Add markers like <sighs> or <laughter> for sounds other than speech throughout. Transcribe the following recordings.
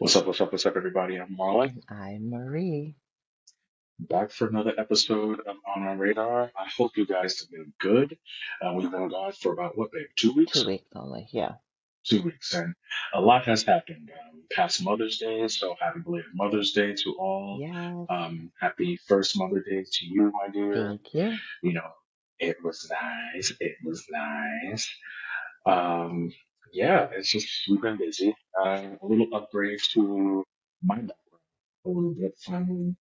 What's up, what's up, what's up, everybody? I'm Marlon, I'm Marie. back for another episode of On Our Radar. I hope you guys have been good. Uh, we've been gone for about, what, babe, two weeks? Two weeks? only. Yeah. Two weeks, and a lot has happened. Um, past Mother's Day, so happy belated Mother's Day to all. Yes. Um, happy first Mother's Day to you, my dear. Thank you. You know, it was nice. It was nice. Um, yeah, it's just, we've been busy. Uh, a little upgrade to my background a little bit. Finally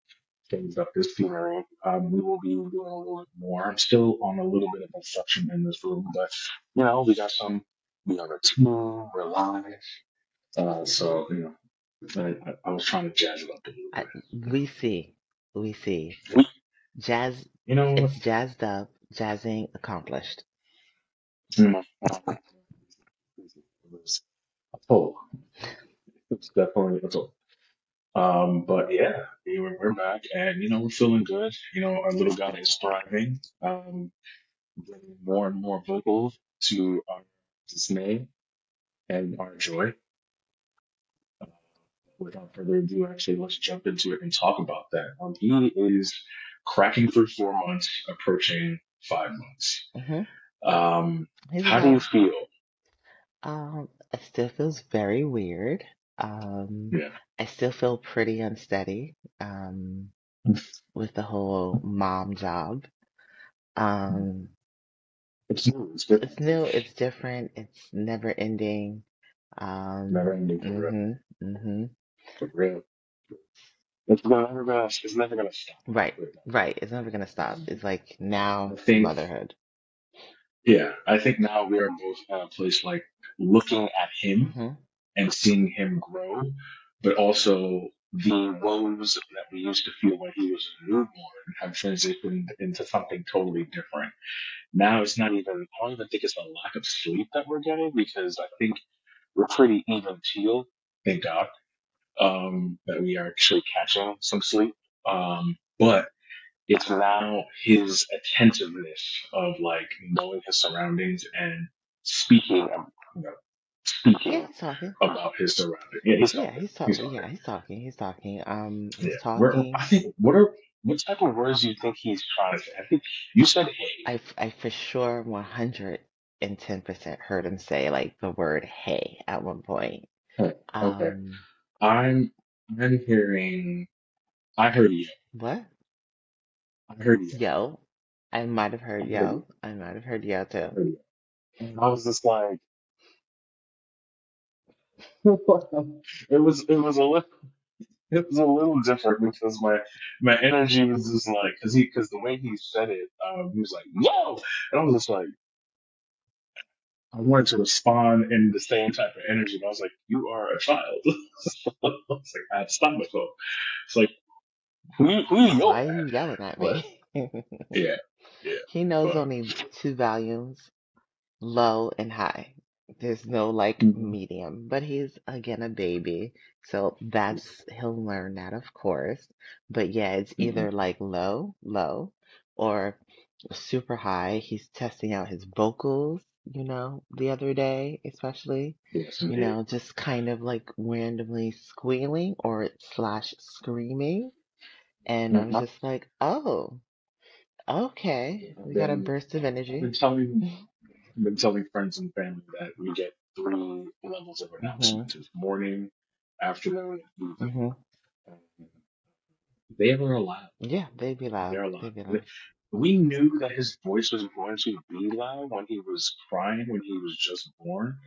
things up this funeral. Um, we will be doing a little bit more. I'm still on a little bit of construction in this room, but you know, we got some, we have a team, we're live. Uh, so, you know, I, I, I was trying to jazz it up a little I, bit. we see. We see. We, Jazz. you know, It's jazzed up. Jazzing accomplished. you know, a toll. It was definitely a toll. Um, but yeah, we we're, we're back and, you know, we're feeling good. You know, our little guy is thriving, um, getting more and more vocal to our dismay and our joy. Uh, without further ado, actually, let's jump into it and talk about that. Um, he is cracking through four months, approaching five months. hmm Um, He's how do you feel? Um, it still feels very weird. Um, Yeah. I still feel pretty unsteady. Um, <laughs> with the whole mom job. Um, It's new. It's different. it's new. It's different. It's never ending. Um, Never ending for real. hmm hmm For real. It's never gonna. It's never gonna stop. Right, Put it that way. right. It's never gonna stop. It's like now think. motherhood. Yeah, I think now we are both at a place like looking at him hmm and seeing him grow, but also the woes that we used to feel when he was a newborn have transitioned into something totally different. Now it's not even, I don't even think it's a lack of sleep that we're getting because I think we're pretty even teal, thank God, um, that we are actually catching some sleep. Um, but it's now his attentiveness of like knowing his surroundings and speaking, um, Yeah, speaking he's talking. about his surroundings. Yeah, he's Yeah, talking. he's He's talking. talking. Yeah, he's talking. He's talking. Um, Yeah. he's Where, talking. I think, what are, what type of words do you think he's trying to say? I think you said hey. I, f- I for sure 110% heard him say like the word hey at one point. Okay. Um, I'm, I'm hearing, I heard you. what? I heard yo. Yo. I might have I heard heard yo. I might have heard yo I too. heard. And I was just like, <laughs> it was, it was a little, it was a little different because my, my energy was just like, cause he, cause the way he said it, um, he was like, yo! And I was just like, I wanted to respond in the same type of energy, but I was like, you are a child. so <laughs> I was like, I stop myself. It's like, who, you- who you Why are you yelling at But, me? <laughs> yeah, yeah, He knows but, only two volumes, low and high. There's no like mhm, medium, but he's again a baby, so that's he'll learn that of course. But yeah, it's mhm. either like low, low, or super high. He's testing out his vocals, you know, the other day, especially, you know, just kind of like randomly squealing or slash screaming. And I'm Mhm. just like, oh, okay, we got a burst of energy. been telling, I've been telling friends and family that we get three levels of announcements: it's morning, afternoon, and evening. hmm they are allowed. Yeah, they'd be loud. They're allowed. Be We loud. we knew that his voice was going to be loud when he was crying when he was just born,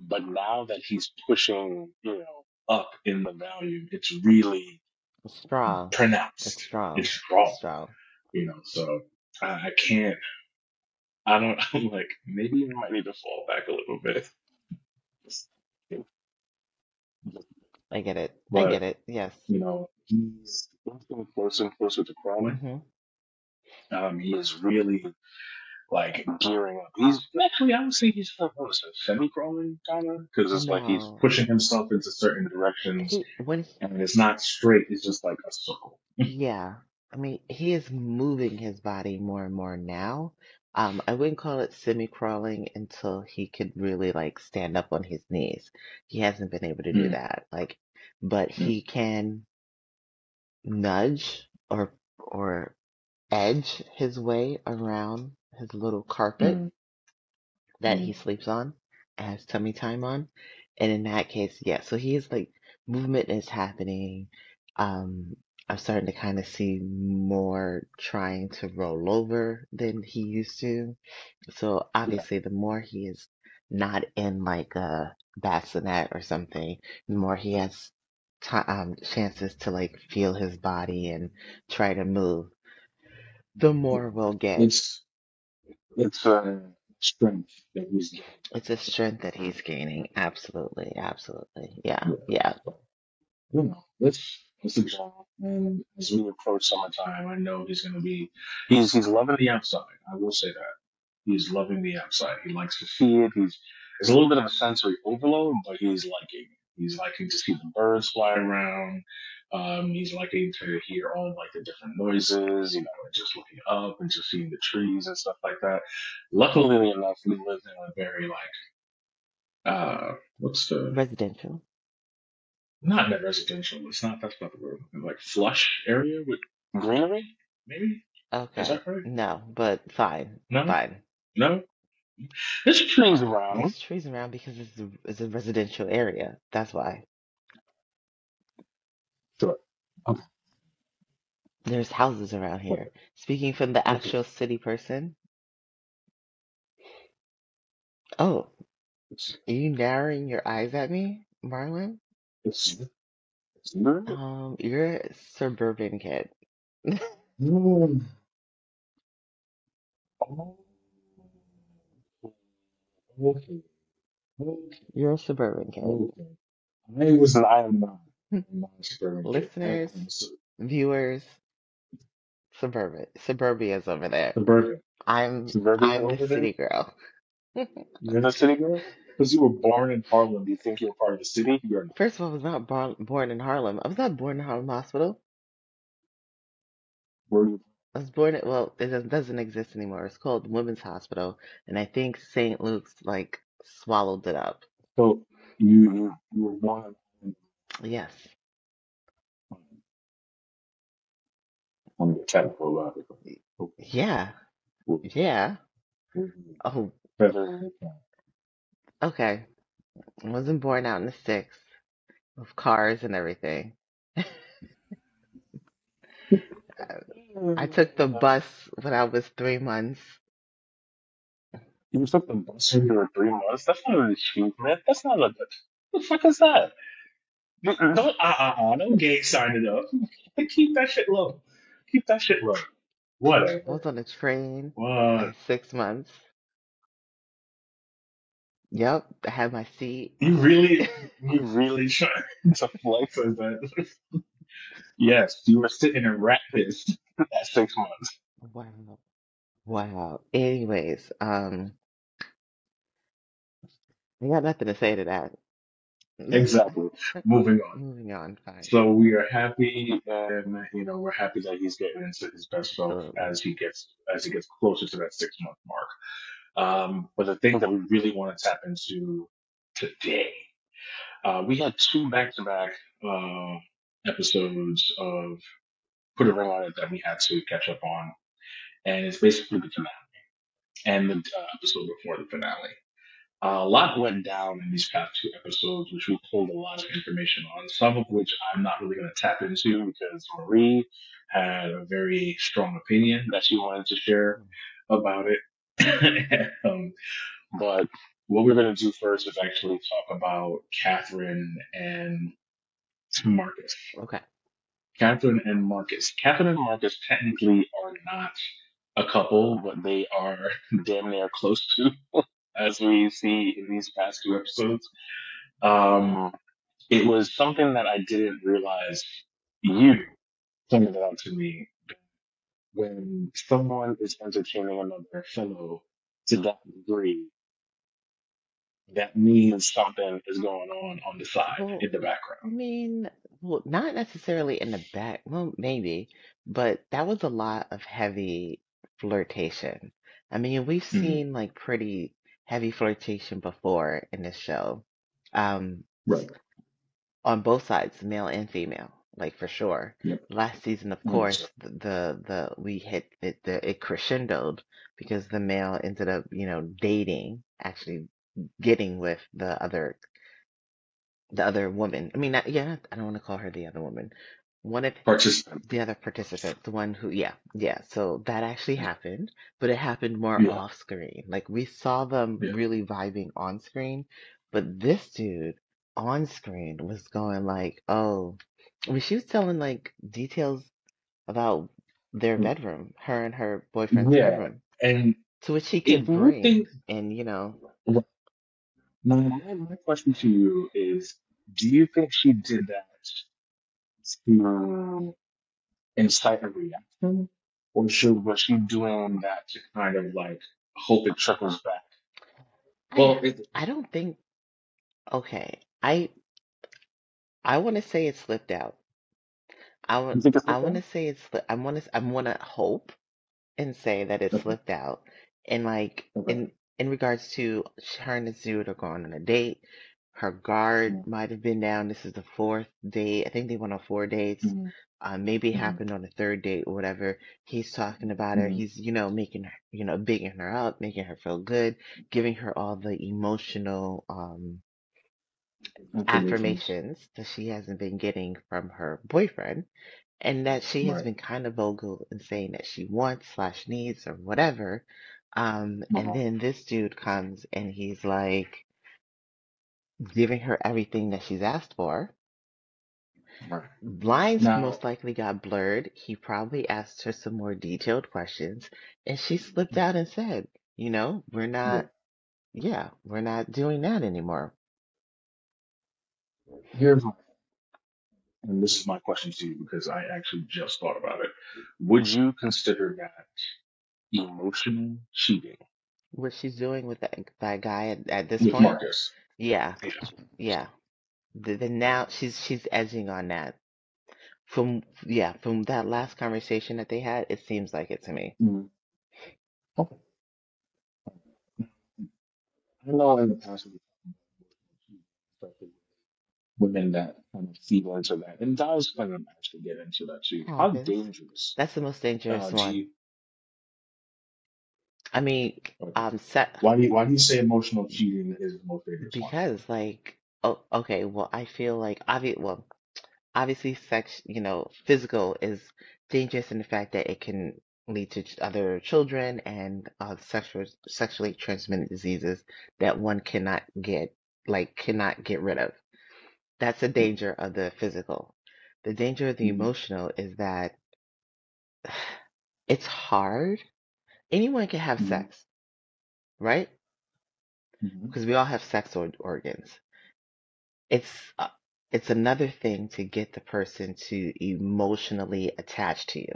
but now that he's pushing, you know, up in the volume, it's really It's strong. Pronounced. It's strong. strong, It's strong. you know. So I, I can't. I don't. <laughs> I'm like maybe you might need to fall back a little bit. I get it. I But get it. Yes. you know, he's getting closer and closer to crawling. hmm Um, he is really like gearing up. He's actually, I would say he's uh, what is it, semi-crawling kind of, because it's like he's No. pushing himself into certain directions, He when and it's not straight. It's just like a circle. <laughs> yeah. I mean, he is moving his body more and more now. Um, I wouldn't call it semi-crawling until he could really like stand up on his knees. He hasn't been able to do Mm, that. Like but Mm, he can nudge or or edge his way around his little carpet mm, that he mm. sleeps on and has tummy time on. And in that case, yeah, so he is like movement is happening. Um, I'm starting to kind of see more trying to roll over than he used to. So obviously, the more he is not in like a bassinet or something, the more he has ti um, chances to like feel his body and try to move, the more we'll get. It's it's a strength that he's It's a strength that he's gaining. Absolutely, absolutely. Yeah, Yeah. you know, it's it's. And as we approach summertime, I know he's gonna be he's he's loving the outside. I will say that. He's loving the outside. He likes to see it. He's there's a little bit of a sensory overload, but he's liking it. He's liking to see the birds fly around. Um, he's liking to hear all like the different noises, you know, and just looking up and just seeing the trees and stuff like that. Luckily enough, we live in a very like uh what's the Residential. Not net residential. It's not that's not the word. Like flush area with greenery, maybe. Okay. Is that right? No, but fine, No, fine. no. There's trees around. There's trees around because it's a, it's a residential area. That's why. Sure. Okay. There's houses around Okay. here. Speaking from the Okay. actual city person. Oh, are you narrowing your eyes at me, Marlon? It's it's good. Um, you're a suburban kid. Mm. Oh, okay. Okay. You're a suburban kid. Okay. I was I am not. I'm not a suburban kid. I, Listeners, su- viewers, suburban. Suburbia's over there. suburban. I'm Suburbia I'm the over there? city girl. <laughs> You're the city girl? Because you were born in Harlem. Do you think you're part of the city? You're not. First of all, I was not born born in Harlem. I was not born in Harlem Hospital. Where you? I was born at, well, it doesn't doesn't exist anymore. It's called Women's Hospital, and I think St. Luke's like swallowed it up. So you you you were born in. Yes. on the technical. Okay. Yeah. Yeah. Oh, Better. Okay. I wasn't born out in the sticks with cars and everything. I took the bus when I was three months. You took the bus when you were three months? That's not an achievement. That's not a. What the fuck is that? You- Don't, uh, uh, uh, don't gay sign it up. Keep that shit low. Keep that shit low. What? I was on a train What? at six months. Yep. I have my seat. You really, <laughs> you really trying to flex on that? <laughs> yes, you were sitting in rat piss at six months. Wow. Wow. Anyways, um, I got nothing to say to that. Exactly. <laughs> Moving on. Moving on, fine. So we are happy, and you know we're happy that he's getting into his best self as he gets as he gets closer to that six month mark. Um, but the thing that we really want to tap into today, uh, we had two back to back episodes of Put a Ring on It that we had to catch up on, and it's basically the finale and the uh, episode before the finale. Uh, a lot went down in these past two episodes, which we pulled a lot of information on, some of which I'm not really going to tap into because Marie had a very strong opinion that she wanted to share about it. <laughs> um, but what we're going to do first is actually talk about Catherine and Marcus. Okay. Catherine and Marcus. Catherine and Marcus technically are not a couple, but they are <laughs> damn near close to, <laughs> as we see in these past two episodes. Um, it was something that I didn't realize you pointed out to me when someone is entertaining another fellow to that degree. That means something is going on on the side Well, in the background. I background. mean, well, not necessarily in the back. Well, maybe, but that was a lot of heavy flirtation. I mean, we've Mhm. seen like pretty heavy flirtation before in this show. Um, Right. on both sides, male and female, like for sure. Yep. Last season, of course, 100%. the the, the we hit it the it crescendoed because the male ended up, you know, dating, actually getting with the other the other woman. I mean, not, yeah, I don't want to call her the other woman. One of Participant. the other participants, the one who, yeah, yeah. So that actually happened, but it happened more Yeah. off screen. Like we saw them Yeah. really vibing on screen, but this dude on screen was going like, oh, I mean, she was telling like details about their mm. bedroom, her and her boyfriend's Yeah. bedroom, And to which he if could you bring, think, and you know, now my, my question to you is, do you think she did that to incite a reaction? Or should, was she doing that to kind of like hope it trickles back? Well, I it, I don't think. Okay, I I want to say it slipped out. I you want think it's I want to say it's I want to I want to hope and say that it Okay. slipped out. And like Okay. in in regards to her and this dude are going on a date. Her guard might have been down. This is the fourth date. I think they went on four dates. Mm-hmm. Uh, maybe it Mm-hmm. happened on the third date or whatever. He's talking about her. Mm-hmm. He's, you know, making her, you know, bigging her up, making her feel good, giving her all the emotional, um, Affirmations. affirmations that she hasn't been getting from her boyfriend and that she has Right. been kind of vocal in saying that she wants slash needs or whatever. Um, and Uh-huh. then this dude comes and he's like giving her everything that she's asked for. Right. Lines Now, most likely got blurred. He probably asked her some more detailed questions and she slipped out and said, you know, we're yeah. not, yeah, we're not doing that anymore. Here's my, and this is my question to you because I actually just thought about it. Would you consider that emotional cheating What she's doing with that, that guy at, at this with point, Marcus? yeah, Yeah. yeah. The, the now she's she's edging on that. From yeah, from that last conversation that they had, it seems like it to me. Mm. Okay. I know in the past we've talked about emotional cheating, especially women that kind of feed into that, and guys kind of actually get into that too. How Happens. dangerous That's the most dangerous uh, one. you? I mean, Okay. um, set Why do you, why do you say emotional cheating is the most dangerous one? because like, oh, okay. Well, I feel like obvi well, obviously, sex, you know, physical is dangerous in the fact that it can lead to other children and uh, sexual sexually transmitted diseases that one cannot get like cannot get rid of. That's the danger of the physical. The danger of the Mm-hmm. emotional is that <sighs> it's hard. Anyone can have Mm-hmm. sex, right? Mm-hmm. Because we all have sex or- organs. It's uh, it's another thing to get the person to emotionally attach to you.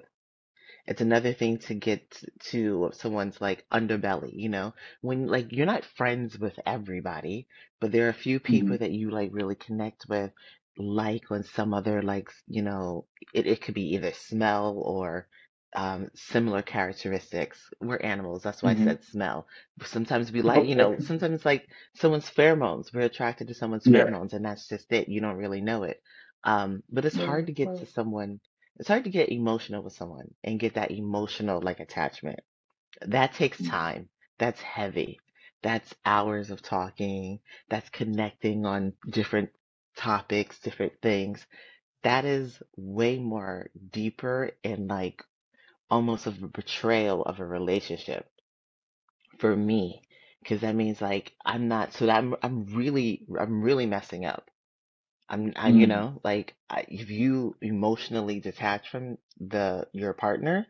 It's another thing to get to someone's like underbelly, you know, when like you're not friends with everybody, but there are a few people Mm-hmm. that you like really connect with, like on some other like, s- you know, it, it could be either smell or um, similar characteristics. We're animals, that's why I Mm-hmm. said smell. Sometimes we like, you know, Okay. sometimes like someone's pheromones. We're attracted to someone's Yeah. pheromones, and that's just it. You don't really know it. Um, but it's Right. hard to get Right. to someone it's hard to get emotional with someone and get that emotional like attachment. That takes Mm-hmm. time. That's heavy. That's hours of talking. That's connecting on different topics, different things. That is way more deeper and like almost of a betrayal of a relationship for me. Cause that means like I'm not, so that I'm, I'm really, I'm really messing up. I'm, I, you Mm-hmm. know, like I, if you emotionally detach from the your partner,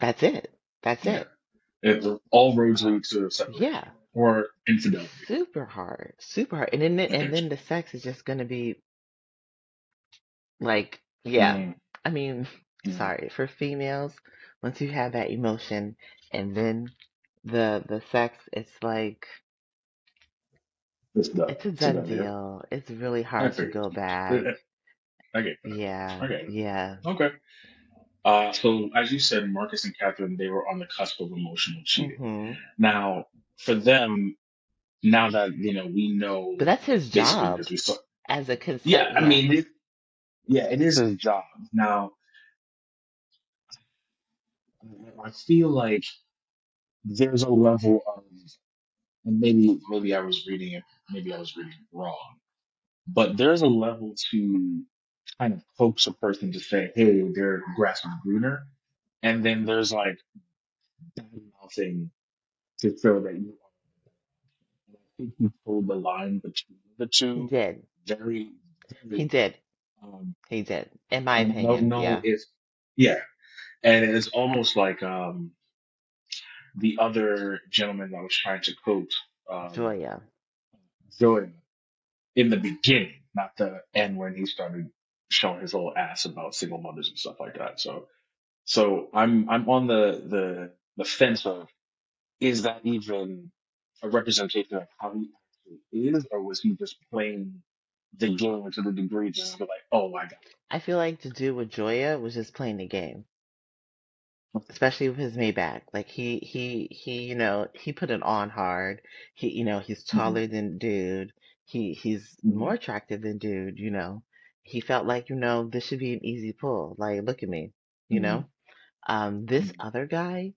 that's it. That's Yeah. it. It, all roads lead to separation Yeah, or infidelity. super hard, super hard. And then the- and then the sex is just gonna be like, yeah. Mm, I mean, <laughs> mm. sorry for females. Once you have that emotion, and then the the sex, it's like It's done. it's a It's done done deal. deal. It's really hard to go <laughs> back. That. Yeah, it. yeah. Okay. Uh, so as you said, Marcus and Catherine, they were on the cusp of emotional cheating. hmm Now, for them, now that you know we know, But that's his job saw. as a consultant. Yeah. I mean, it, yeah, it is his job. Now, I feel like there's a level of, and maybe maybe I was reading it, maybe I was reading it wrong, but there's a level to kind of coax a person to say, hey, their grass is greener, and then there's like bad mouthing to show that you are. And I think he pulled the line between the he two did. very, He very did. Um, He did. In my I don't opinion, know yeah. if, yeah, and it's almost like um the other gentleman that was trying to quote um Joya. Joy in the beginning, not the end when he started showing his little ass about single mothers and stuff like that. So, so I'm I'm on the the the fence of is that even a representation of how he actually is, or was he just playing the game to the degree just to be like, oh, my god? I feel like to do with Joya was just playing the game. Especially with his Maybach. Like he he he, you know, he put it on hard. He, you know, he's hmm taller than dude. He he's more attractive than dude. You know, he felt like you know this should be an easy pull. Like look at me. You hmm know, um, this other guy.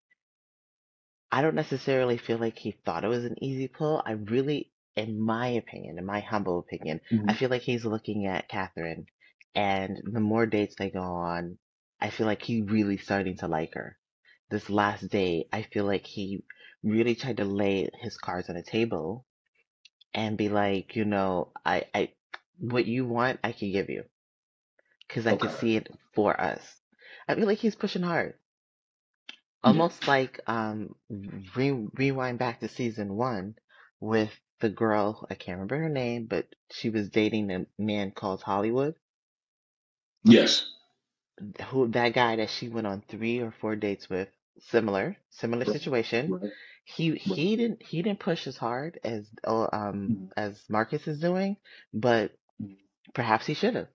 I don't necessarily feel like he thought it was an easy pull. I really, in my opinion, in my humble opinion, I feel like he's looking at Catherine, and the more dates they go on, I feel like he really starting to like her. This last day, I feel like he really tried to lay his cards on the table and be like, you know, I, I, what you want, I can give you, because I can see it for us. I feel like he's pushing hard. Yeah. almost like um re- rewind back to season one with the girl I can't remember her name, but she was dating a man called Hollywood. Yes. Who that guy that she went on three or four dates with, similar similar Right. situation. Right. He Right. he didn't he didn't push as hard as uh, um hmm as Marcus is doing, but perhaps he should have.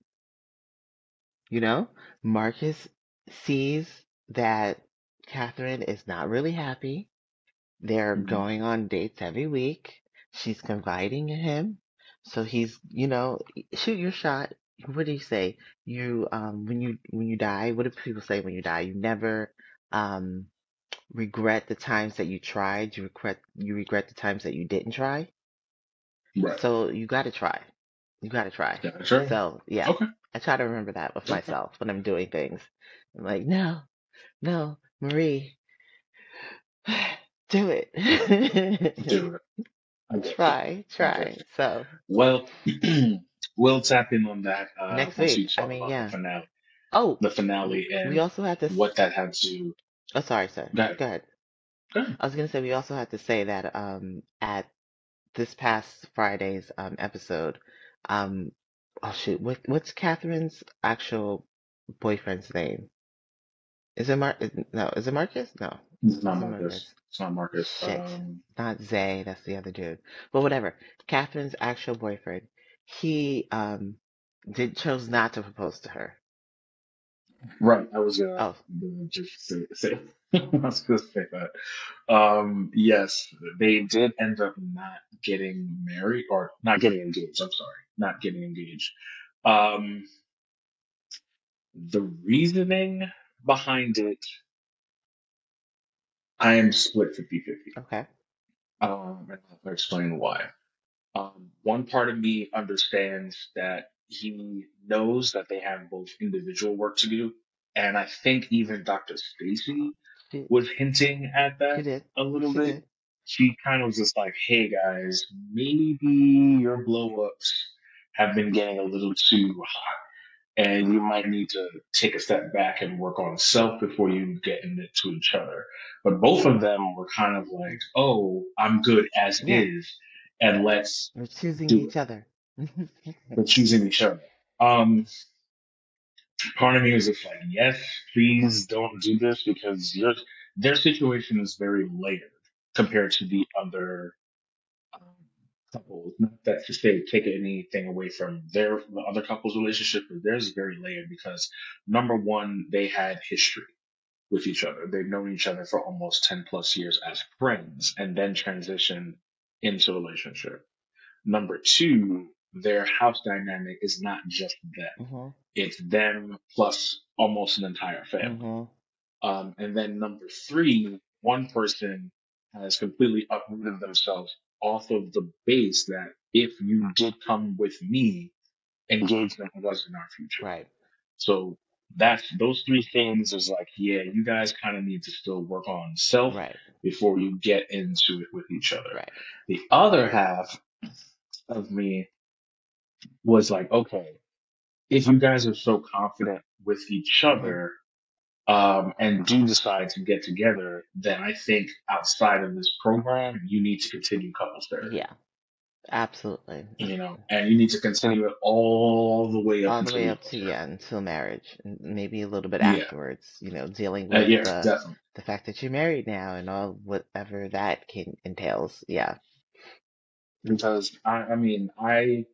You know, Marcus sees that Catherine is not really happy They're hmm going on dates every week. She's confiding in him. So he's, you know, shoot your shot. What do you say? You, um, when you, when you die, what do people say when you die? You never, um, regret the times that you tried. You regret, you regret the times that you didn't try. Right. So you gotta try. You gotta try. Yeah. Sure. So yeah, Okay. I try to remember that with Okay. myself when I'm doing things. I'm like, no, no, Marie, <sighs> do it. Do it. <laughs> Try, try. So Well, <clears throat> we'll tap in on that uh, next we week, I mean, about the yeah. finale, Oh, the finale, we also had to. what that had to. Oh, sorry, sir. Go ahead. Go ahead. Go ahead. I was gonna say we also had to say that um at this past Friday's um episode, um oh shoot, what what's Catherine's actual boyfriend's name? Is it Mar? is- No, is it Marcus? No, It's not Marcus. Marcus. It's not Marcus. Shit, Um, not Zay. That's the other dude. But whatever. Catherine's actual boyfriend. He um did chose not to propose to her. right. I was gonna oh. just say, say <laughs> I was gonna say that. Um, yes, they did end up not getting married or not getting engaged. I'm sorry, not getting engaged. Um, the reasoning behind it, I am split 50-50. okay. Um, and I'll explain why. Um, one part of me understands that he knows that they have both individual work to do, and I think even Dr. Stacy was hinting at that a little She bit. did. She kind of was just like, "Hey guys, maybe your blow ups have been getting a little too hot, and you might need to take a step back and work on self before you get into each other." But both of them were kind of like, "Oh, I'm good as Yeah. is, and let's We're choosing do it." each other. <laughs> We're choosing each other. Um, part of me was just like, yes, please don't do this because your their situation is very layered compared to the other um, couples. Not that to say take anything away from their the other couples' relationship, but theirs is very layered because number one, they had history with each other. They've known each other for almost ten plus years as friends, and then transitioned into relationship. Number two, their house dynamic is not just them. Mhm. It's them plus almost an entire family. Mhm. Um, and then number three, one person has completely uprooted themselves off of the base that if you did come with me, engagement was in our future. Right. So that's those three things is like, yeah, you guys kind of need to still work on self Right. before you get into it with each other. Right. The other half of me was like, okay, if you guys are so confident with each other, um, and do decide to get together, then I think outside of this program, you need to continue couples therapy. Yeah. Absolutely. You know, and you need to continue it all the way up All the way up to yeah, until marriage, and maybe a little bit Yeah, afterwards. You know, dealing uh, with yeah, the the fact that you're married now and all whatever that can entails. Yeah. Because I, I mean, I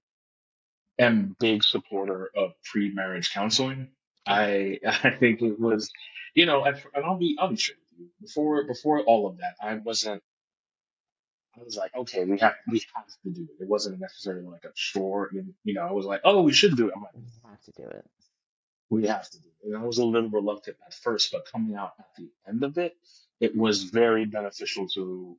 am big supporter of pre-marriage counseling. I, <laughs> I think it was, you know, and and I'll be, I'll be straight with you. Before, before all of that, I wasn't. I was like, okay, we have we have to do it. It wasn't necessarily like a chore. You you know, I was like, oh, we should do it. I'm like, You have to do it. we have to do it. And I was a little reluctant at first, but coming out at the end of it, it was very beneficial to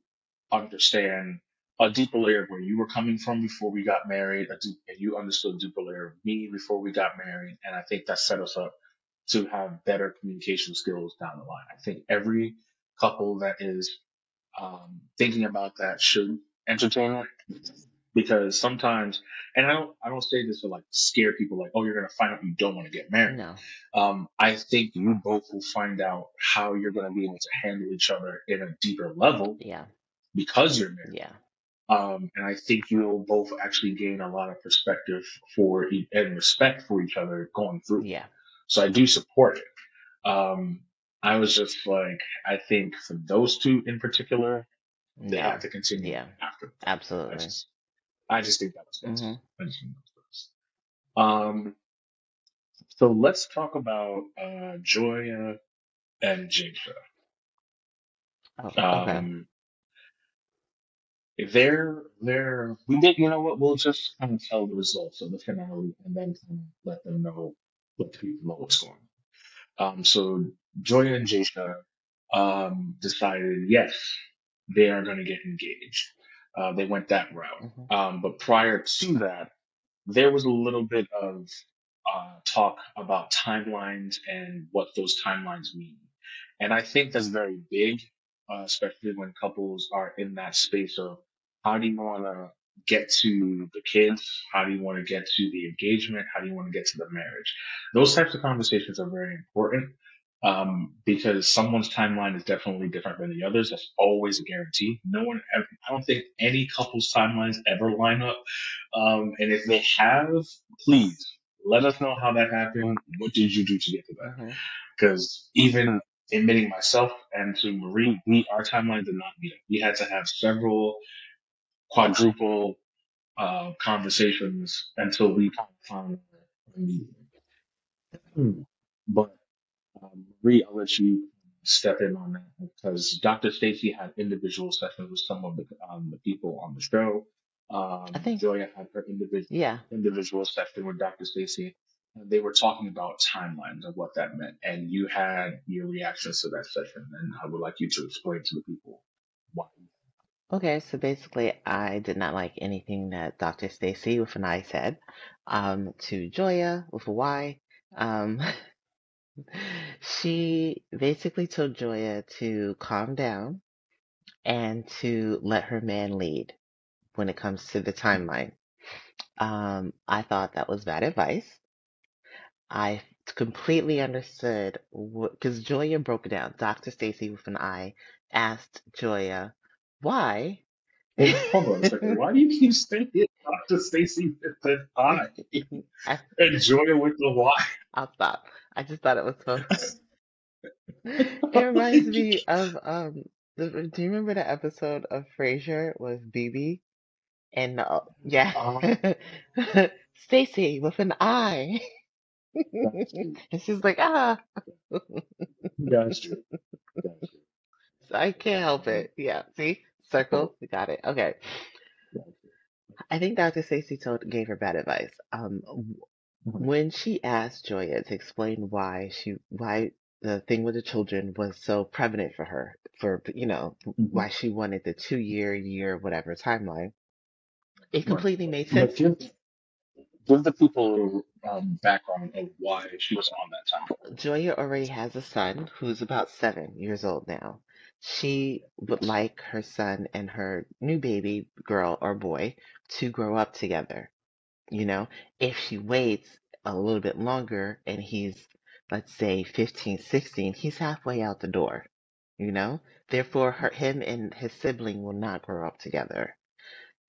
understand a deeper layer of where you were coming from before we got married, a deep, and you understood a deeper layer of me before we got married. And I think that set us up to have better communication skills down the line. I think every couple that is um, thinking about that should entertain it because sometimes, and I don't, I don't say this to like scare people like, oh, you're going to find out you don't want to get married. No. Um, I think you both will find out how you're going to be able to handle each other in a deeper level Yeah. because you're married. Yeah. Um, and I think you'll both actually gain a lot of perspective for e- and respect for each other going through. Yeah. So I do support it. Um, I was just like, I think for those two in particular, they Yeah. have to continue Yeah. after. I Absolutely. just, I just think that was best. hmm I just think that. Um, so let's talk about uh, Joya and Jisha. Oh, okay. Um, they're they're we did you know what we'll just kind of tell the results of the finale and then kind of let them know the people know what's going on. Um, so Joya and Jisha um decided yes they are going to get engaged. Uh, they went that route. hmm Um, but prior to that, there was a little bit of uh, talk about timelines and what those timelines mean. And I think that's very big, uh, especially when couples are in that space of how do you want to get to the kids? How do you want to get to the engagement? How do you want to get to the marriage? Those types of conversations are very important. Um, because someone's timeline is definitely different than the others. That's always a guarantee. No one ever, I don't think any couple's timelines ever line up. Um, and if they have, please let us know how that happened. What did you do to get to that? Because even admitting myself and to Marie, we our timelines did not meet up. We had to have several quadruple uh, conversations until we kind found a meeting. Hmm. But Marie, I'll let you step in on that because Dr. Stacy had individual sessions with some of the um, the people on the show. I Um, think, Joya had her individual yeah. individual session with Dr. Stacy. They were talking about timelines of what that meant, and you had your reactions to that session, and I would like you to explain to the people why. Okay, so basically, I did not like anything that Dr. Stacy with an I said. Um, to Joya with a Y. Um, <laughs> she basically told Joya to calm down and to let her man lead when it comes to the timeline. Um, I thought that was bad advice. I completely understood because Joya broke down. Dr. Stacy with an I asked Joya why. <laughs> Hold, on a second. Why do you keep saying <laughs> Dr. Stacy with an I <laughs> I, and Joya with the Y? I'll stop. I just thought it was so. <laughs> It reminds me of um. The, do you remember the episode of Frasier with BB and uh, yeah, uh, <laughs> Stacy with an I, <laughs> and she's like ah. That's true. That's true. So I can't help it. Yeah, see, circle, we got it. Okay. I think Dr. Stacy told gave her bad advice. Um. When she asked Joya to explain why she why the thing with the children was so prevalent for her, for you know Mhm. why she wanted the two year year whatever timeline, it Right. completely made But sense. give give the people um, background of why she was on that time. Joya already has a son who's about seven years old now. She would like her son and her new baby girl or boy to grow up together. You know, if she waits a little bit longer and he's, let's say, 15, 16, he's halfway out the door. You know, therefore, her, him and his sibling will not grow up together.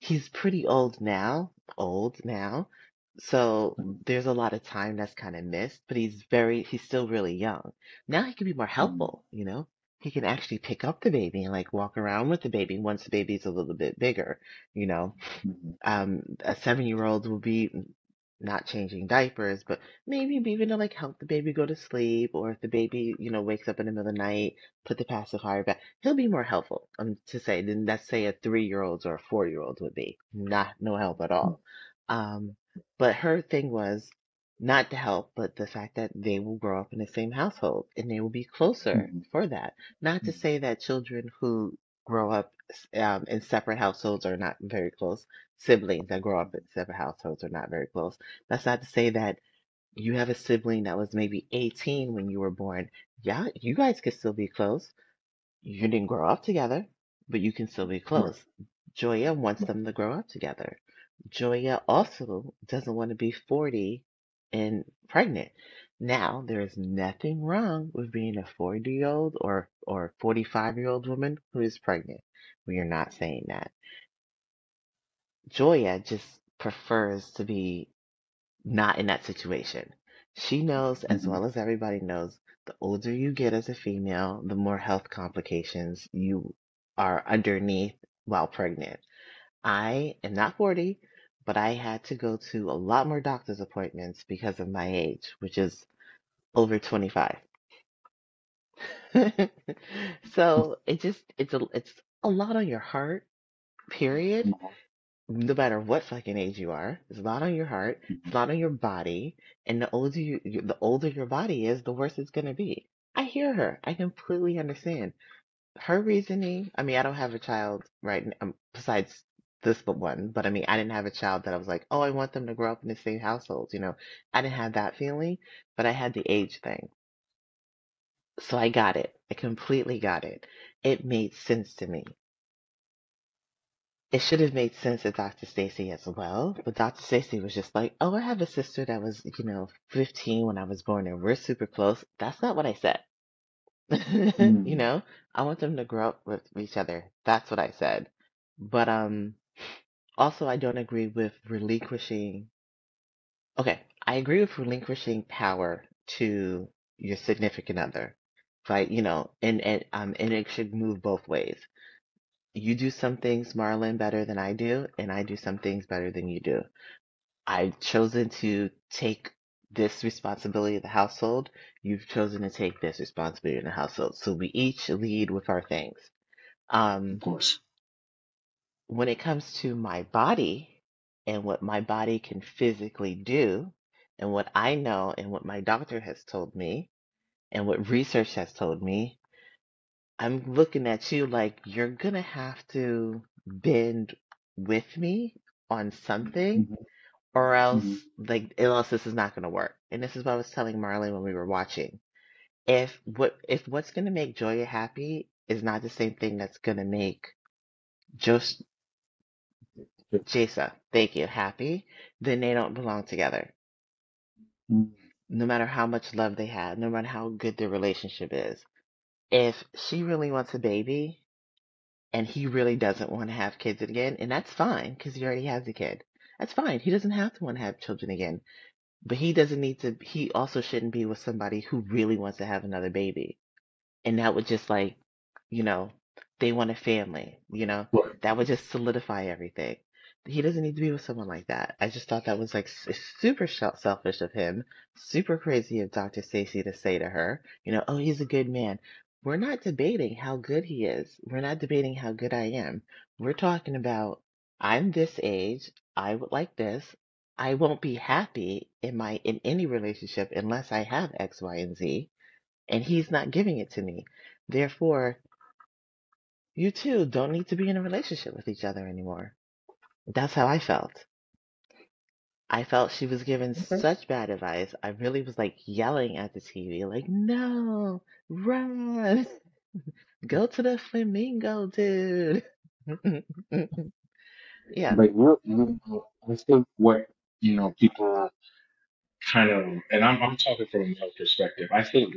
He's pretty old now, old now. So Mhm. there's a lot of time that's kind of missed, but he's very, he's still really young. Now he can be more Mhm. helpful, you know? He can actually pick up the baby and like walk around with the baby once the baby's a little bit bigger, you know? Mhm. um, a seven year old will be not changing diapers, but maybe be even to like help the baby go to sleep, or if the baby, you know, wakes up in the middle of the night, put the pacifier back. He'll be more helpful, um, to say than let's say a three year old or a four year old would be. Not no help at all. Um, but her thing was not to help, but the fact that they will grow up in the same household and they will be closer Mhm. for that. Not to Mhm. say that children who grow up um, in separate households are not very close. Siblings that grow up in separate households are not very close. That's not to say that you have a sibling that was maybe 18 when you were born. Yeah, you guys could still be close. You didn't grow up together, but you can still be Right. close. Joya wants them to grow up together. Joya also doesn't want to be 40 and pregnant. Now, there is nothing wrong with being a 40 year old or, or 45 year old woman who is pregnant. We are not saying that. Joya just prefers to be not in that situation. She knows, as Mhm. well as everybody knows, the older you get as a female, the more health complications you are underneath while pregnant. I am not 40, but I had to go to a lot more doctor's appointments because of my age, which is over 25. <laughs> so it just it's a it's a lot on your heart, period. Mhm. no matter what fucking age you are, it's a lot on your heart, it's a lot on your body, and the older you, you the older your body is, the worse it's gonna be. I hear her. I completely understand her reasoning. I mean, I don't have a child right now, um, besides this but one, but I mean, I didn't have a child that I was like, oh, I want them to grow up in the same household. You know, I didn't have that feeling, but I had the age thing, so I got it. I completely got it. It made sense to me. It should have made sense to Dr. Stacy as well, but Dr. Stacy was just like, "Oh, I have a sister that was, you know, 15 when I was born, and we're super close." That's not what I said. <laughs> You Mhm. know, I want them to grow up with each other. That's what I said. But um, also I don't agree with relinquishing. Okay, I agree with relinquishing power to your significant other, right? You know, and and um, and it should move both ways. You do some things, Marlon, better than I do, and I do some things better than you do I've chosen to take this responsibility of the household. You've chosen to take this responsibility in the household. So we each lead with our things. Of Um, course. When it comes to my body and what my body can physically do, and what I know and what my doctor has told me, and what research has told me, I'm looking at you like you're gonna have to bend with me on something Mhm. or else Mhm. like else this is not going to work. And this is what I was telling Marley when we were watching. If what if what's going to make Joya happy is not the same thing that's going to make just Jasa, thank you, happy, then they don't belong together. Mhm. No matter how much love they have, no matter how good their relationship is. If she really wants a baby and he really doesn't want to have kids again, and that's fine because he already has a kid. That's fine. He doesn't have to want to have children again But he doesn't need to, he also shouldn't be with somebody who really wants to have another baby. And that would just like, you know, they want a family, you know, Right. that would just solidify everything. He doesn't need to be with someone like that. I just thought that was like super selfish of him, super crazy of Dr. Stacy to say to her, you know, oh, he's a good man. We're not debating how good he is. We're not debating how good I am. We're talking about I'm this age. I would like this. I won't be happy in my in any relationship unless I have X, Y, and Z, and he's not giving it to me. Therefore, you two don't need to be in a relationship with each other anymore. That's how I felt. I felt she was given Okay. such bad advice. I really was like yelling at the TV, like, no, run, <laughs> go to the flamingo, dude. <laughs> yeah, But you, you know, I think what you know people kind of, and I'm I'm talking from a male perspective. I think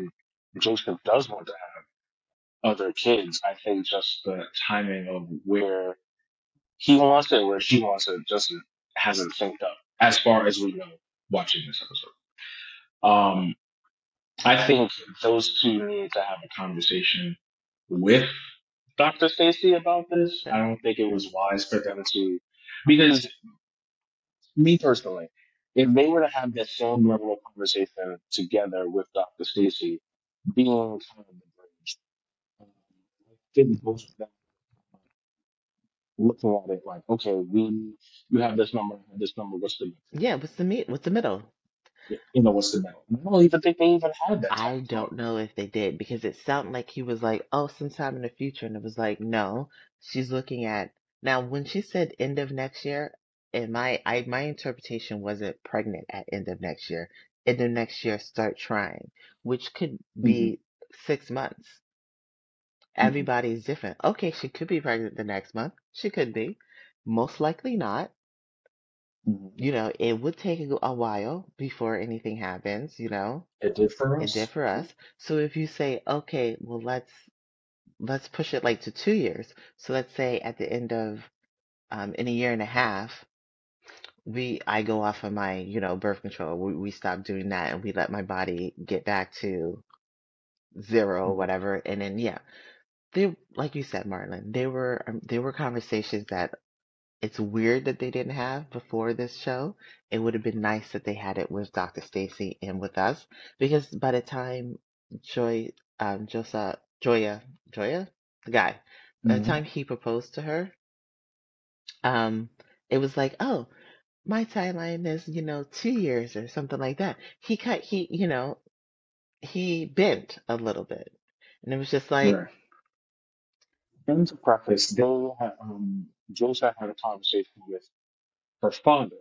Joseph does want to have other kids. I think just the timing of where he wants it, where she wants it, just hasn't synced up. As far as we know, watching this episode, um, I think those two need to have a conversation with Dr. Stacy about this. I don't think it was wise for them to, because me personally, if they were to have the same level of conversation together with Dr. Stacy, being kind of the bridge, I think both of them looking at it like, okay, we, you have this number, I have this number, what's the middle? yeah. What's the meat? What's the middle? You know, what's the middle? And I don't even think they even had that I don't know if they did because it sounded like he was like, oh, sometime in the future. And it was like, no, she's looking at now when she said end of next year, and my I my interpretation wasn't pregnant at end of next year. End of next year, start trying, which could be mm-hmm. six months. Hmm Everybody's different. Okay, she could be pregnant the next month. She could be. Most likely not. hmm You know, it would take a a while before anything happens, you know. It did for It did us. for us. So if you say, okay, well let's let's push it like to two years. So let's say at the end of um in a year and a half, we I go off of my, you know, birth control. We we stop doing that and we let my body get back to zero or hmm whatever. And then yeah, they like you said, Marlon, they were um, they were conversations that it's weird that they didn't have before this show. It would have been nice that they had it with Dr. Stacy and with us because by the time Joy, um, Josa, Joya, Joya, the guy, by the hmm time he proposed to her, um, it was like, oh, my timeline is, you know, two years or something like that. He cut, he, you know, he bent a little bit. And it was just like, Right. And to preface, they had, um, Joseph had a conversation with her father,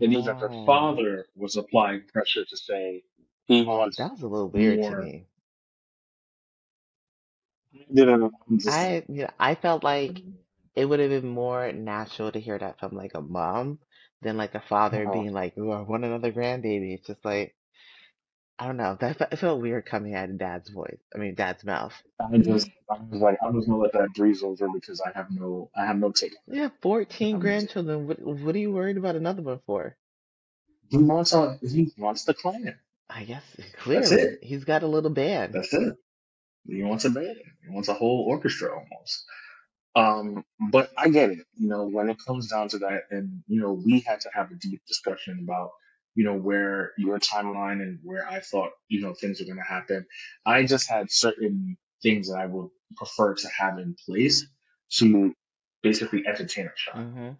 and even her oh, father was applying pressure to say he wants that was a little weird to more. me. I'm just I, you know, I felt like it would have been more natural to hear that from like a mom than like a father uh, being like, "Ooh, I want another grandbaby." It's just like I don't know. That fe- felt weird coming out of dad's voice. I mean, dad's mouth. I just, I was like, I'm just gonna let that breeze over because I have no, I have no take Yeah, it. I 14 have no grandchildren. What what are you worried about another one for? He wants a, he wants the clan. I guess That's clearly it. he's got a little band. That's it. He wants a band. He wants a whole orchestra almost. Um, but I get it, you know, when it comes down to that, and you know, we had to have a deep discussion about, you know, where your timeline and where I thought, you know, things were going to happen. I just had certain things that I would prefer to have in place to basically entertain a child. Mhm.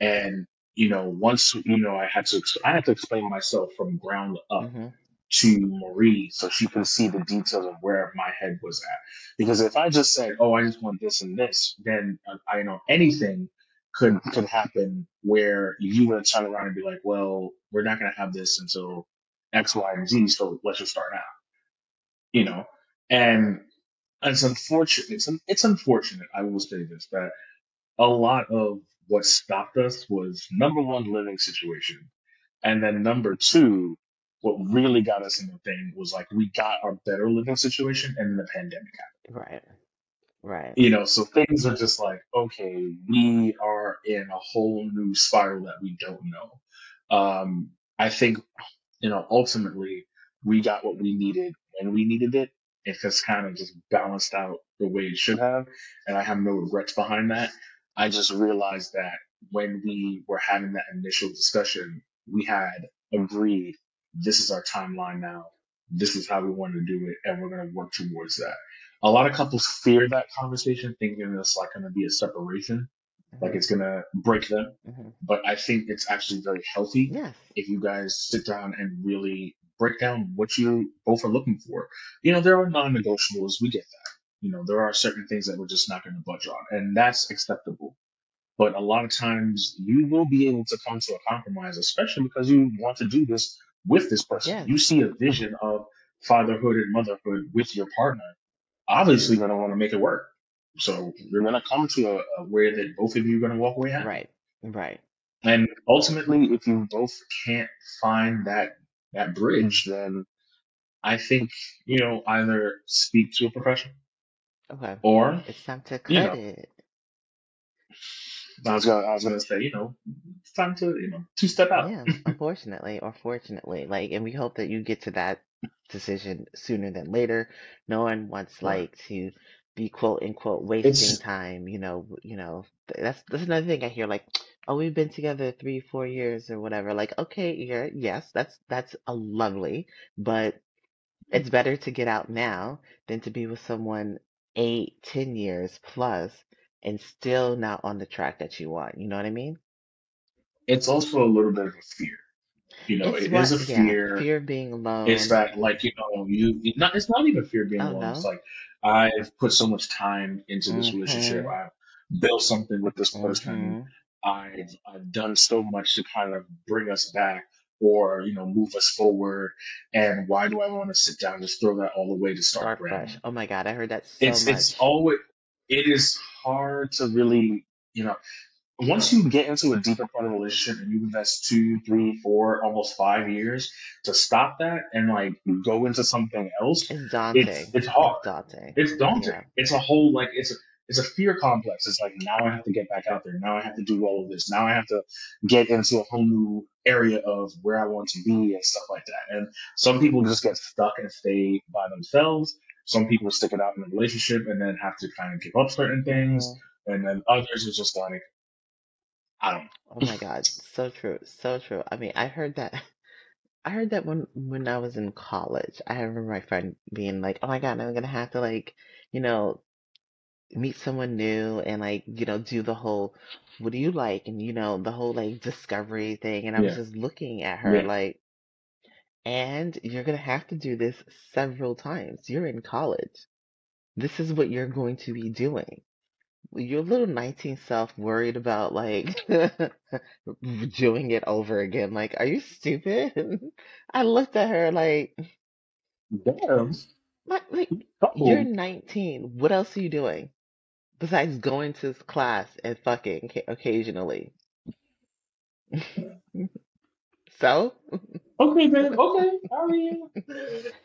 And you know, once you know, I had to, I had to explain myself from ground up Mhm. to Marie so she can see the details of where my head was at. Because if I just said, "Oh, I just want this and this," then uh, I know anything could could happen where you would turn around and be like, "Well, we're not going to have this until X, Y, and Z, so let's just start now." You know, and it's unfortunate. It's it's unfortunate. I will say this that a lot of what stopped us was number one, living situation and then number two, what really got us in the thing was like we got our better living situation and then the pandemic happened. Right. Right. You know, so things are just like, okay, we are in a whole new spiral that we don't know. Um, I think, you know, ultimately we got what we needed when we needed it. It just kind of just balanced out the way it should have. And I have no regrets behind that. I just realized that when we were having that initial discussion, we had agreed this is our timeline now. This is how we want to do it, and we're going to work towards that. A lot of couples fear that conversation, thinking it's like going to be a separation. like hmm it's gonna break them. hmm But I think it's actually very healthy Yes. if you guys sit down and really break down what you both are looking for. You know, there are non-negotiables. We get that. You know, there are certain things that we're just not going to budge on, and that's acceptable. But a lot of times you will be able to come to a compromise, especially because you want to do this with this person. Yes. You see a vision of fatherhood and motherhood with your partner. Obviously, going to want to make it work. So you're going to come to a, a way that both of you are going to walk away happy. Right. Right. And ultimately, if you both can't find that that bridge, then I think you know either speak to a professional Okay. or It's time to you cut know it. I was gonna I was gonna say you know it's time to you know two step out. Yeah, unfortunately or fortunately, like, and we hope that you get to that decision sooner than later. No one wants Right. like to be quote unquote wasting It's time. You know, you know, th- that's that's another thing I hear. Like, oh, we've been together three, four years or whatever. Like, okay, yeah, yes, that's that's a lovely, but it's better to get out now than to be with someone eight, ten years plus and still not on the track that you want. You know what I mean? it's also a little bit of a fear. You know, It's it is what, a yeah, fear. fear of being alone. It's that like you know you not it's not even fear of being Oh alone. It's like I've put so much time into this relationship. Mm-hmm. I've built something with this person. Mm-hmm. I've I've done so much to kind of bring us back or you know move us forward. And why do I want to sit down and just throw that all away to start Start brand fresh. Oh my God, I heard that so It's it's always it is hard to really you know once you get into a deeper part of a relationship and you invest two, three, four, almost five years to stop that and like go into something else, It's it's daunting. it's It's hard. daunting. It's daunting. Yeah. It's a whole like it's a it's a fear complex. It's like now I have to get back out there. Now I have to do all of this. Now I have to get into a whole new area of where I want to be and stuff like that. And some people just get stuck and stay by themselves. Some people stick it out in a relationship and then have to kind of give up certain things. Mm-hmm. And then others are just like, I don't know. Oh my God, so true, so true. I mean, I heard that. <laughs> I heard that when when I was in college. I remember my friend being like, "Oh my God, I'm gonna have to like, you know, meet someone new and like, you know, do the whole, what do you like? And you know, the whole like discovery thing." And I was Yeah, just looking at her yeah. like, "And you're gonna have to do this several times. You're in college. This is what you're going to be doing." Your little 19 self worried about like <laughs> <laughs> doing it over again. Like, are you stupid? <laughs> I looked at her like, Damn. like, like you're Couple. 19. What else are you doing besides going to class and fucking ca- occasionally? So Okay, man. Okay. I mean,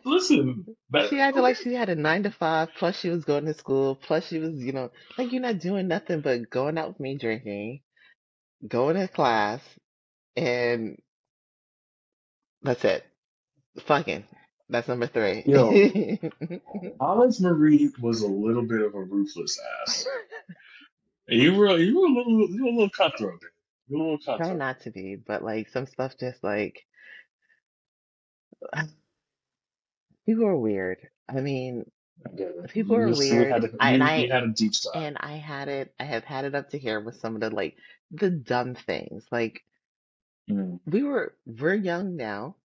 listen. That she acted okay. like she had a nine to five, plus she was going to school, plus she was, you know, like you're not doing nothing but going out with me drinking, going to class, and that's it. Fucking. That's number three. Yo, <laughs> Alex Marie was a little bit of a ruthless ass. You were you were a little you were a little cutthroat. There. You Try not to be, but like some stuff just like <sighs> people are weird. I mean, people You are you had weird. a, I and I had a deep side. and I had it. I have had it up to here with some of the like the dumb things. Like Mm. we were we're young now.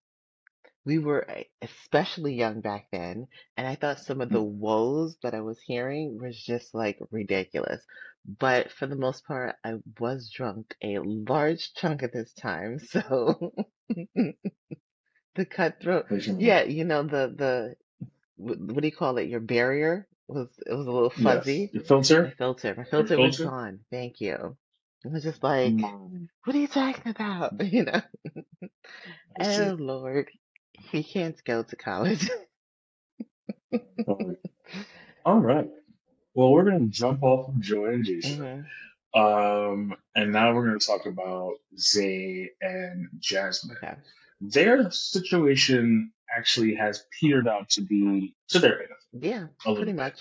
We were uh, especially young back then, and I thought some of the woes that I was hearing was just like ridiculous. But for the most part, I was drunk a large chunk of this time, <laughs> so the cutthroat. Yeah, you know the the what do you call it? Your barrier was it was a little Yes. fuzzy. Your My filter. filter, my Your filter was filter. gone. Thank you. It was just like, Mm. what are you talking about? <laughs> You know? Oh. Lord, he can't go to college. All right. Well, we're gonna jump off of Joy and Jason. hmm Um, and now we're gonna talk about Zay and Jasmine. Okay. Their situation actually has petered out to be to their benefit Yeah, pretty bit. much.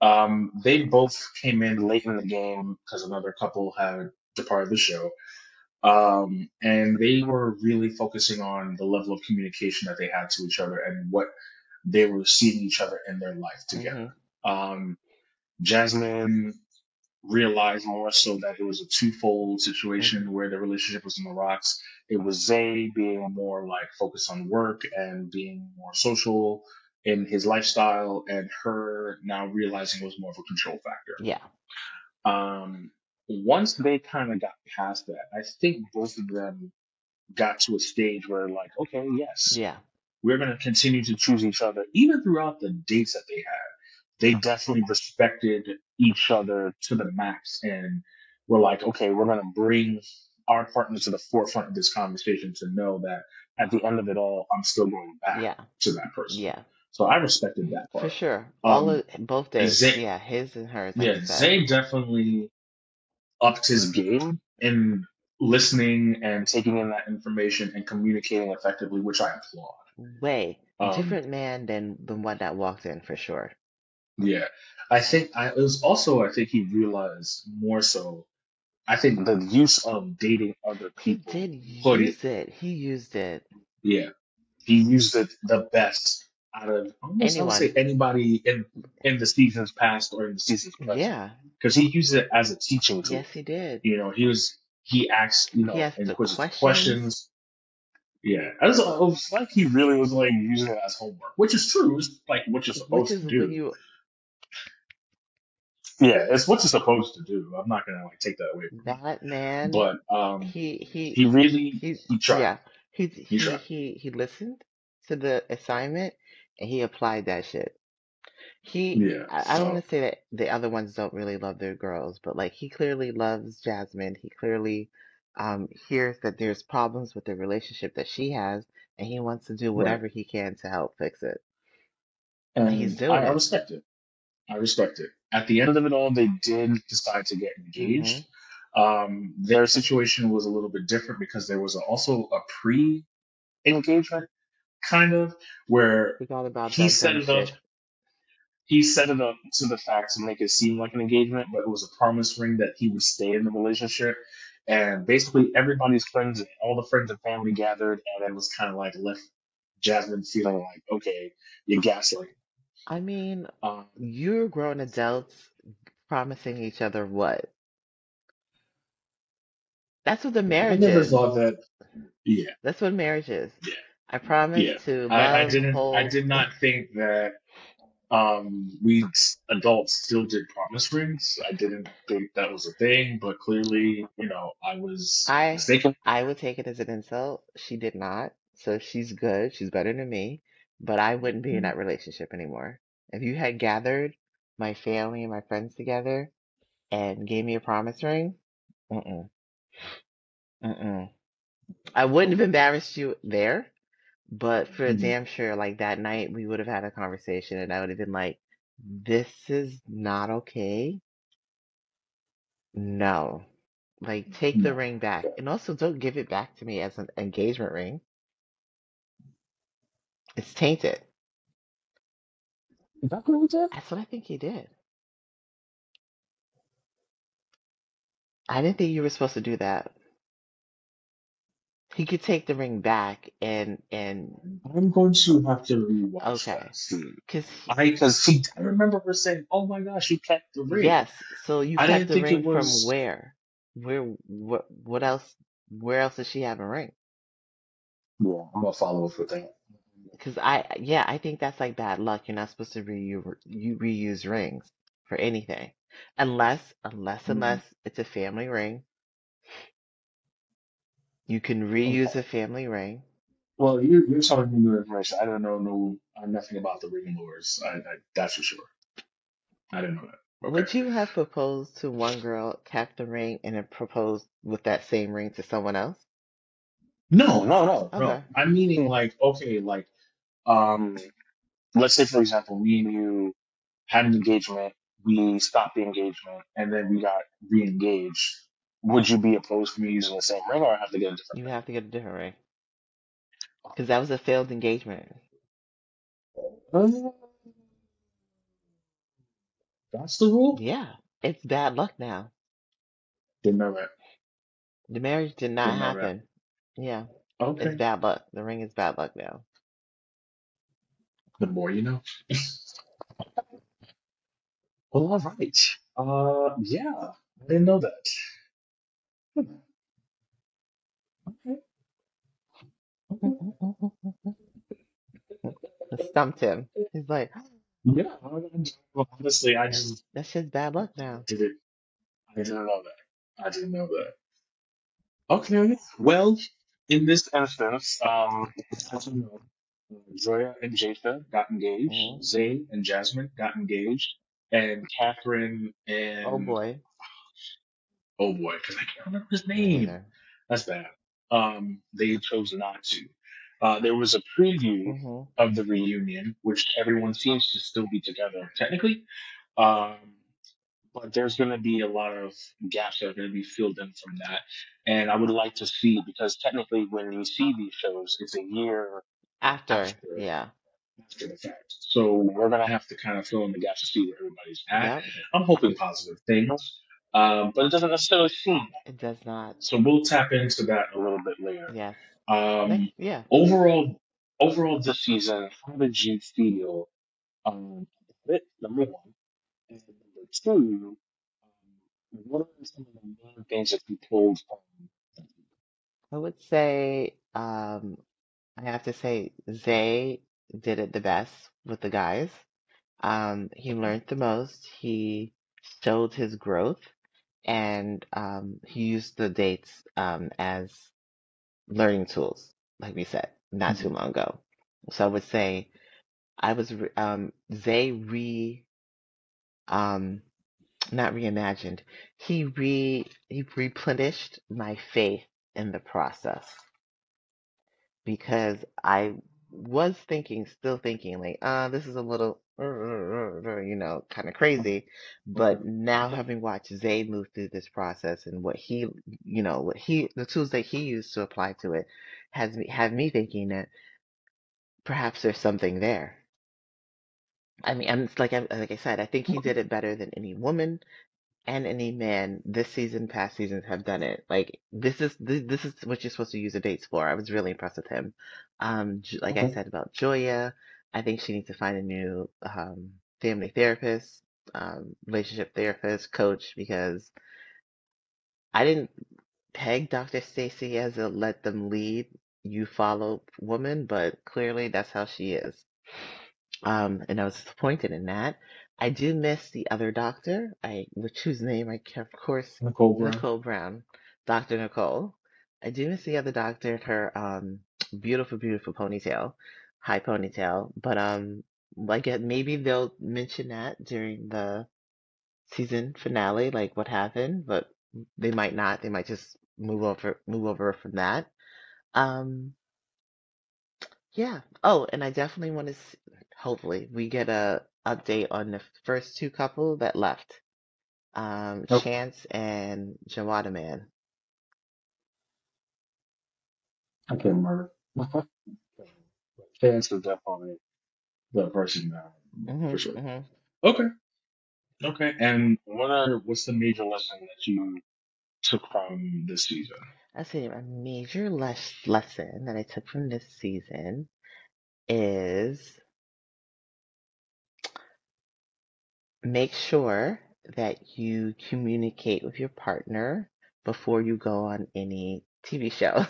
Um, they both came in late in the game because another couple had departed the show. Um, and they were really focusing on the level of communication that they had to each other and what they were seeing each other in their life together. Um, Jasmine realized more so that it was a twofold situation where the relationship was in the rocks. It was Zay being more like focused on work and being more social in his lifestyle, and her now realizing it was more of a control factor. Yeah. Um, once they kind of got past that, I think both of them got to a stage where like, okay, yes, Yeah. we're going to continue to choose each other, even throughout the dates that they had. They definitely respected each other to the max and were like, okay, we're going to bring our partner to the forefront of this conversation to know that at the end of it all, I'm still going back Yeah. to that person. Yeah. So I respected that part. For part. sure. All Um, of both dates. Zay, Yeah. His and hers, like yeah, you said. Zay definitely upped his game in listening and taking in that information and communicating effectively, which I applaud. Way Um, different man than the one that walked in for sure. Yeah, I think I it was also I think he realized more so. I think the use of dating other people. He did put it. use it. He used it. Yeah, he used it the best out of almost I would say anybody in in the seasons past or in the seasons present Yeah. because he used it as a teaching tool. Yes, he did. You know, he was he asked you know the questions. questions. Yeah, it was, it was like he really was like using it as homework, which is true. It's like what you're supposed to do. you Yeah, it's what you're supposed to do. I'm not gonna like take that away that man, But um, he he he really he tried. yeah. He He he he he listened to the assignment and he applied that shit. He Yeah. I, I don't So want to say that the other ones don't really love their girls, but like he clearly loves Jasmine. He clearly um hears that there's problems with the relationship that she has and he wants to do right, whatever he can to help fix it. And he's and I, doing I it. respect it. I respect it. At the end of it all, they did decide to get engaged. hmm Um, their situation was a little bit different because there was also a pre-engagement kind of where he set it up. shit. He set it up to the fact to make it seem like an engagement, but it was a promise ring that he would stay in the relationship. And basically, everybody's friends, all the friends and family gathered, and it was kind of like left Jasmine feeling like, okay, you're gaslighting. I mean, Um, you're grown adults promising each other what? That's what the marriage I never is. thought that. Yeah, That's what marriage is. yeah, I promise yeah. to I, I didn't. I did not think that um, we adults still did promise rings. I didn't think that was a thing, but clearly, you know, I was I mistaken. I would take it as an insult. She did not. So she's good. She's better than me. But I wouldn't be in Mm, that relationship anymore. If you had gathered my family and my friends together and gave me a promise ring, mm-mm, mm-mm. I wouldn't have embarrassed you there, but for mm, damn sure, like that night, we would have had a conversation and I would have been like, this is not okay. No. Like, take the ring back. And also, don't give it back to me as an engagement ring. It's tainted. Is that what did? That's what I think he did. I didn't think you were supposed to do that. He could take the ring back and, and, I'm going to have to rewatch okay. that scene. Cause I because I remember her saying, "Oh my gosh, you kept the ring." Yes. So you I kept the ring from where? Where? What? What else? Where else does she have a ring? Yeah, I'm gonna follow up with that. Because I, yeah, I think that's like bad luck. You're not supposed to reuse you reuse rings for anything, unless, unless, Mm, unless it's a family ring. You can okay. reuse a family ring. Well, you you're telling me new information. I don't know no uh, nothing about the ring lures. I, I that's for sure. I didn't know that. Okay. Would you have proposed to one girl, kept the ring, and then proposed with that same ring to someone else? No, no, no, no. Okay. I'm meaning like okay, like um, let's say for example, me and you had an engagement, we stopped the engagement, and then we got re-engaged. Would you be opposed to me using the same ring, or I have to get a different You have to get a different ring because that was a failed engagement. Uh, that's the rule. Yeah, it's bad luck now. Didn't know that. The marriage did not Didn't know that. happen. Yeah, Okay. it's bad luck. The ring is bad luck now. The more you know. Well, <laughs> all right. Uh, yeah, I didn't know that. Hmm, Okay. Stumped him. He's like, Yeah, well, honestly, I just that's just bad luck now. didn't. I didn't know that. I didn't know that. Okay, well, in this instance, um, as you know, Zoya and Jatha got engaged, hmm Zayn and Jasmine got engaged, and Catherine and. Oh and boy, oh boy, because I can't remember his name. neither. That's bad. Um, they chose not to. Uh, there was a preview hmm of the reunion, which everyone seems to still be together technically. Um, but there's going to be a lot of gaps that are going to be filled in from that. And I would like to see, because technically when you see these shows, it's a year After, after, yeah, after the fact. So we're going to have to kind of fill in the gaps to see where everybody's at. I'm hoping positive things, um, but it doesn't necessarily seem that. it does not. So we'll tap into that a little bit later. Yes, Um, yeah. overall, overall this season, how did you feel um, about it? Number one, and number two, um, what are some of the main things that you pulled from? I would say, um, I have to say Zay did it the best with the guys. Um, he learned the most. He showed his growth, and um, he used the dates um, as learning tools, like we said not too Mhm. long ago. So I would say I was re- um, Zay re um, not reimagined. He re he replenished my faith in the process because I was thinking, still thinking, like, uh, this is a little, Mm-hmm. you know, kind of mm-hmm. crazy. But mm-hmm. now having watched Zay move through this process and what he, you know, what he, the tools that he used to apply to it, has me have me thinking that perhaps there's something there. I mean, and it's like I, like I said, I think he did it better than any woman and any man this season, past seasons have done it. Like this is this, this is what you're supposed to use the dates for. I was really impressed with him. Um, J- like I said about Joya, I think she needs to find a new um family therapist, um, relationship therapist, coach because I didn't peg Dr. Stacy as a let them lead, you follow woman, but clearly that's how she is. Um, and I was disappointed in that. I do miss the other doctor, I which whose name I can, of course Nicole Brown. Nicole Brown, Dr. Nicole. I do miss the other doctor and her um beautiful, beautiful ponytail, high ponytail. But um, like uh, maybe they'll mention that during the season finale, like what happened. But they might not. They might just move over, move over from that. Um, yeah. Oh, and I definitely want to. Hopefully, we get a update on the first two couple that left. Um, Okay. Chance and Jawada Man. I can't remember. Chance is definitely the person now, hmm for sure. hmm Okay. Okay. And what are what's the major lesson that you took from this season? I say a major les- lesson that I took from this season is make sure that you communicate with your partner before you go on any TV show.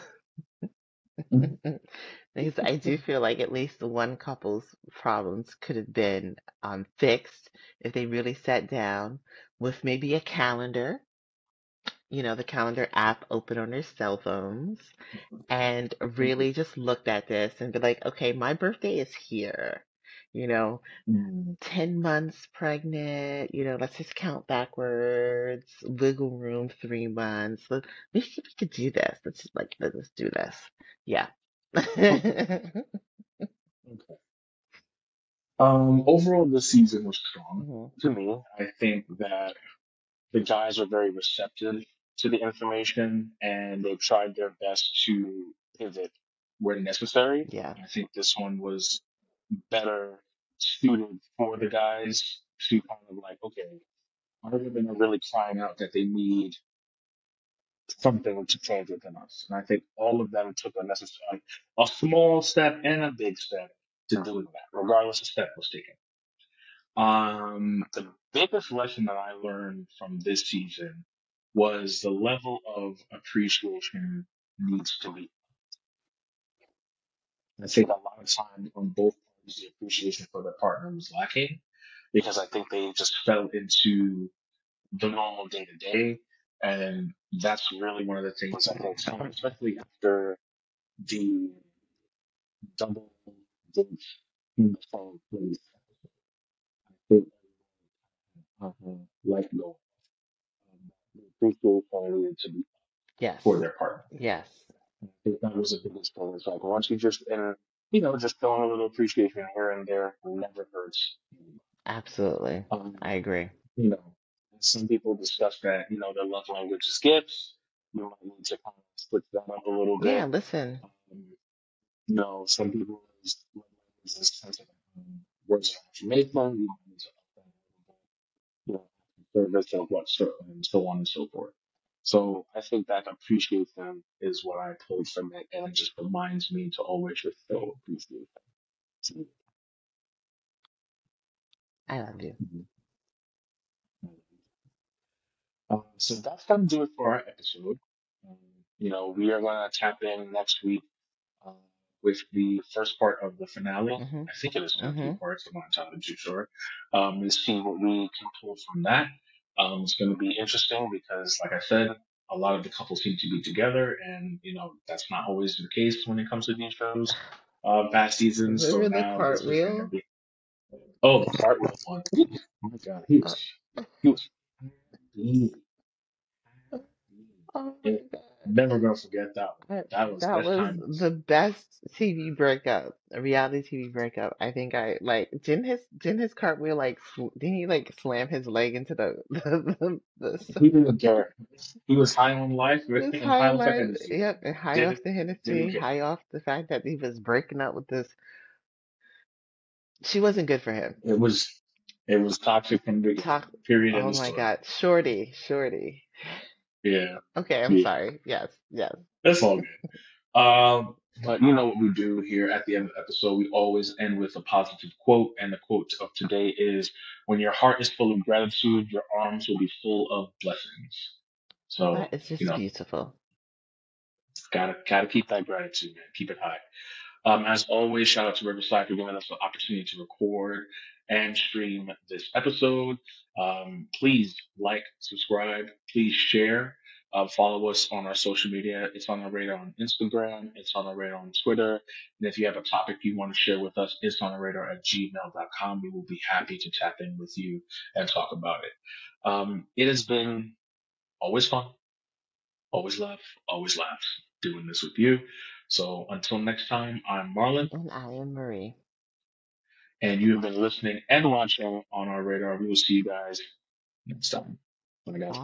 <laughs> Because I do feel like at least the one couple's problems could have been um, fixed if they really sat down with maybe a calendar, you know, the calendar app open on their cell phones, and really just looked at this and be like, okay, my birthday is here. You know, Mm. 10 months pregnant, you know, let's just count backwards, wiggle room, three months. Let, we could, we could do this. Let's just like, let's do this. Yeah. Um, overall, this season was strong Mhm. to me. I think that the guys are very receptive to the information and they tried their best to pivot where necessary. Yeah. I think this one was better suited for the guys to kind of like, okay, are really crying out that they need something to change within us. And I think all of them took a necessary, a small step and a big step to doing that, regardless of step was taken. Um, the biggest lesson that I learned from this season was the level of appreciation needs to be. I think a lot of times on both parties, the appreciation for their partner was lacking because I think they just fell into the normal day to day. And that's really one of the things I think, especially after the double dates in the place, I think uh, let go. Um, needed to be Yes. for their partner. Yes. I think that was the biggest thing. It's like once you just, and you know, just showing a little appreciation here and there never hurts. Absolutely. Um, I agree. you know, some people discuss that, you know, their love language is gifts. You might need to kind of switch that up a little bit. Yeah, listen. Um, you know, some people is love language is sense of um, words of affirmation. You might need to up that a little bit, you know, service of what so and so on and so forth. So I think that appreciate them is what I pulled from it, and it just reminds me to always just show appreciation. I love you. Uh, so that's gonna do it for our episode. Um, you know, we are gonna tap in next week uh, with the first part of the finale. Mhm. I think it is in two parts. I'm not entirely too sure. Um, and see what we can pull from that. Um, it's going to be interesting because, like I said, a lot of the couples seem to be together, and you know that's not always the case when it comes to these shows. Uh, past seasons, so Remember the now cartwheel? be. Oh, the cartwheel one. Oh my God, he was he was. Oh my Yeah, god. never gonna forget that one. That, That was that that's was timeless. the best TV breakup, a reality TV breakup. I think I like didn't his didn't his cartwheel like sl- didn't he like slam his leg into the <laughs> the the, the He didn't care. He was high on life This and <laughs> high high off the life, Hennessy. yep, and high Didn't off the didn't Hennessy, care. high off the fact that he was breaking up with this. She wasn't good for him. It was it was toxic from the. Talk. Period. Oh my story. God, Shorty, Shorty. Yeah, Okay, I'm yeah. sorry. Yes, yes. That's all good. Um, but you know what we do here at the end of the episode? We always end with a positive quote, and the quote of today is: "When your heart is full of gratitude, your arms will be full of blessings." So That is you just know, beautiful. gotta gotta keep that gratitude, man. Keep it high. Um, as always, shout out to Riverside for giving us the opportunity to record and stream this episode. Um, please like, subscribe, please share, uh, follow us on our social media. It's on our radar on Instagram, it's on our radar on Twitter. And if you have a topic you want to share with us, it's on our radar at gmail.com. We will be happy to tap in with you and talk about it. Um, it has been always fun, always love, always laughs doing this with you. So until next time, I'm Marlon, And I am Marie. And you have been listening and watching on our radar. We will see you guys next time. Bye, guys.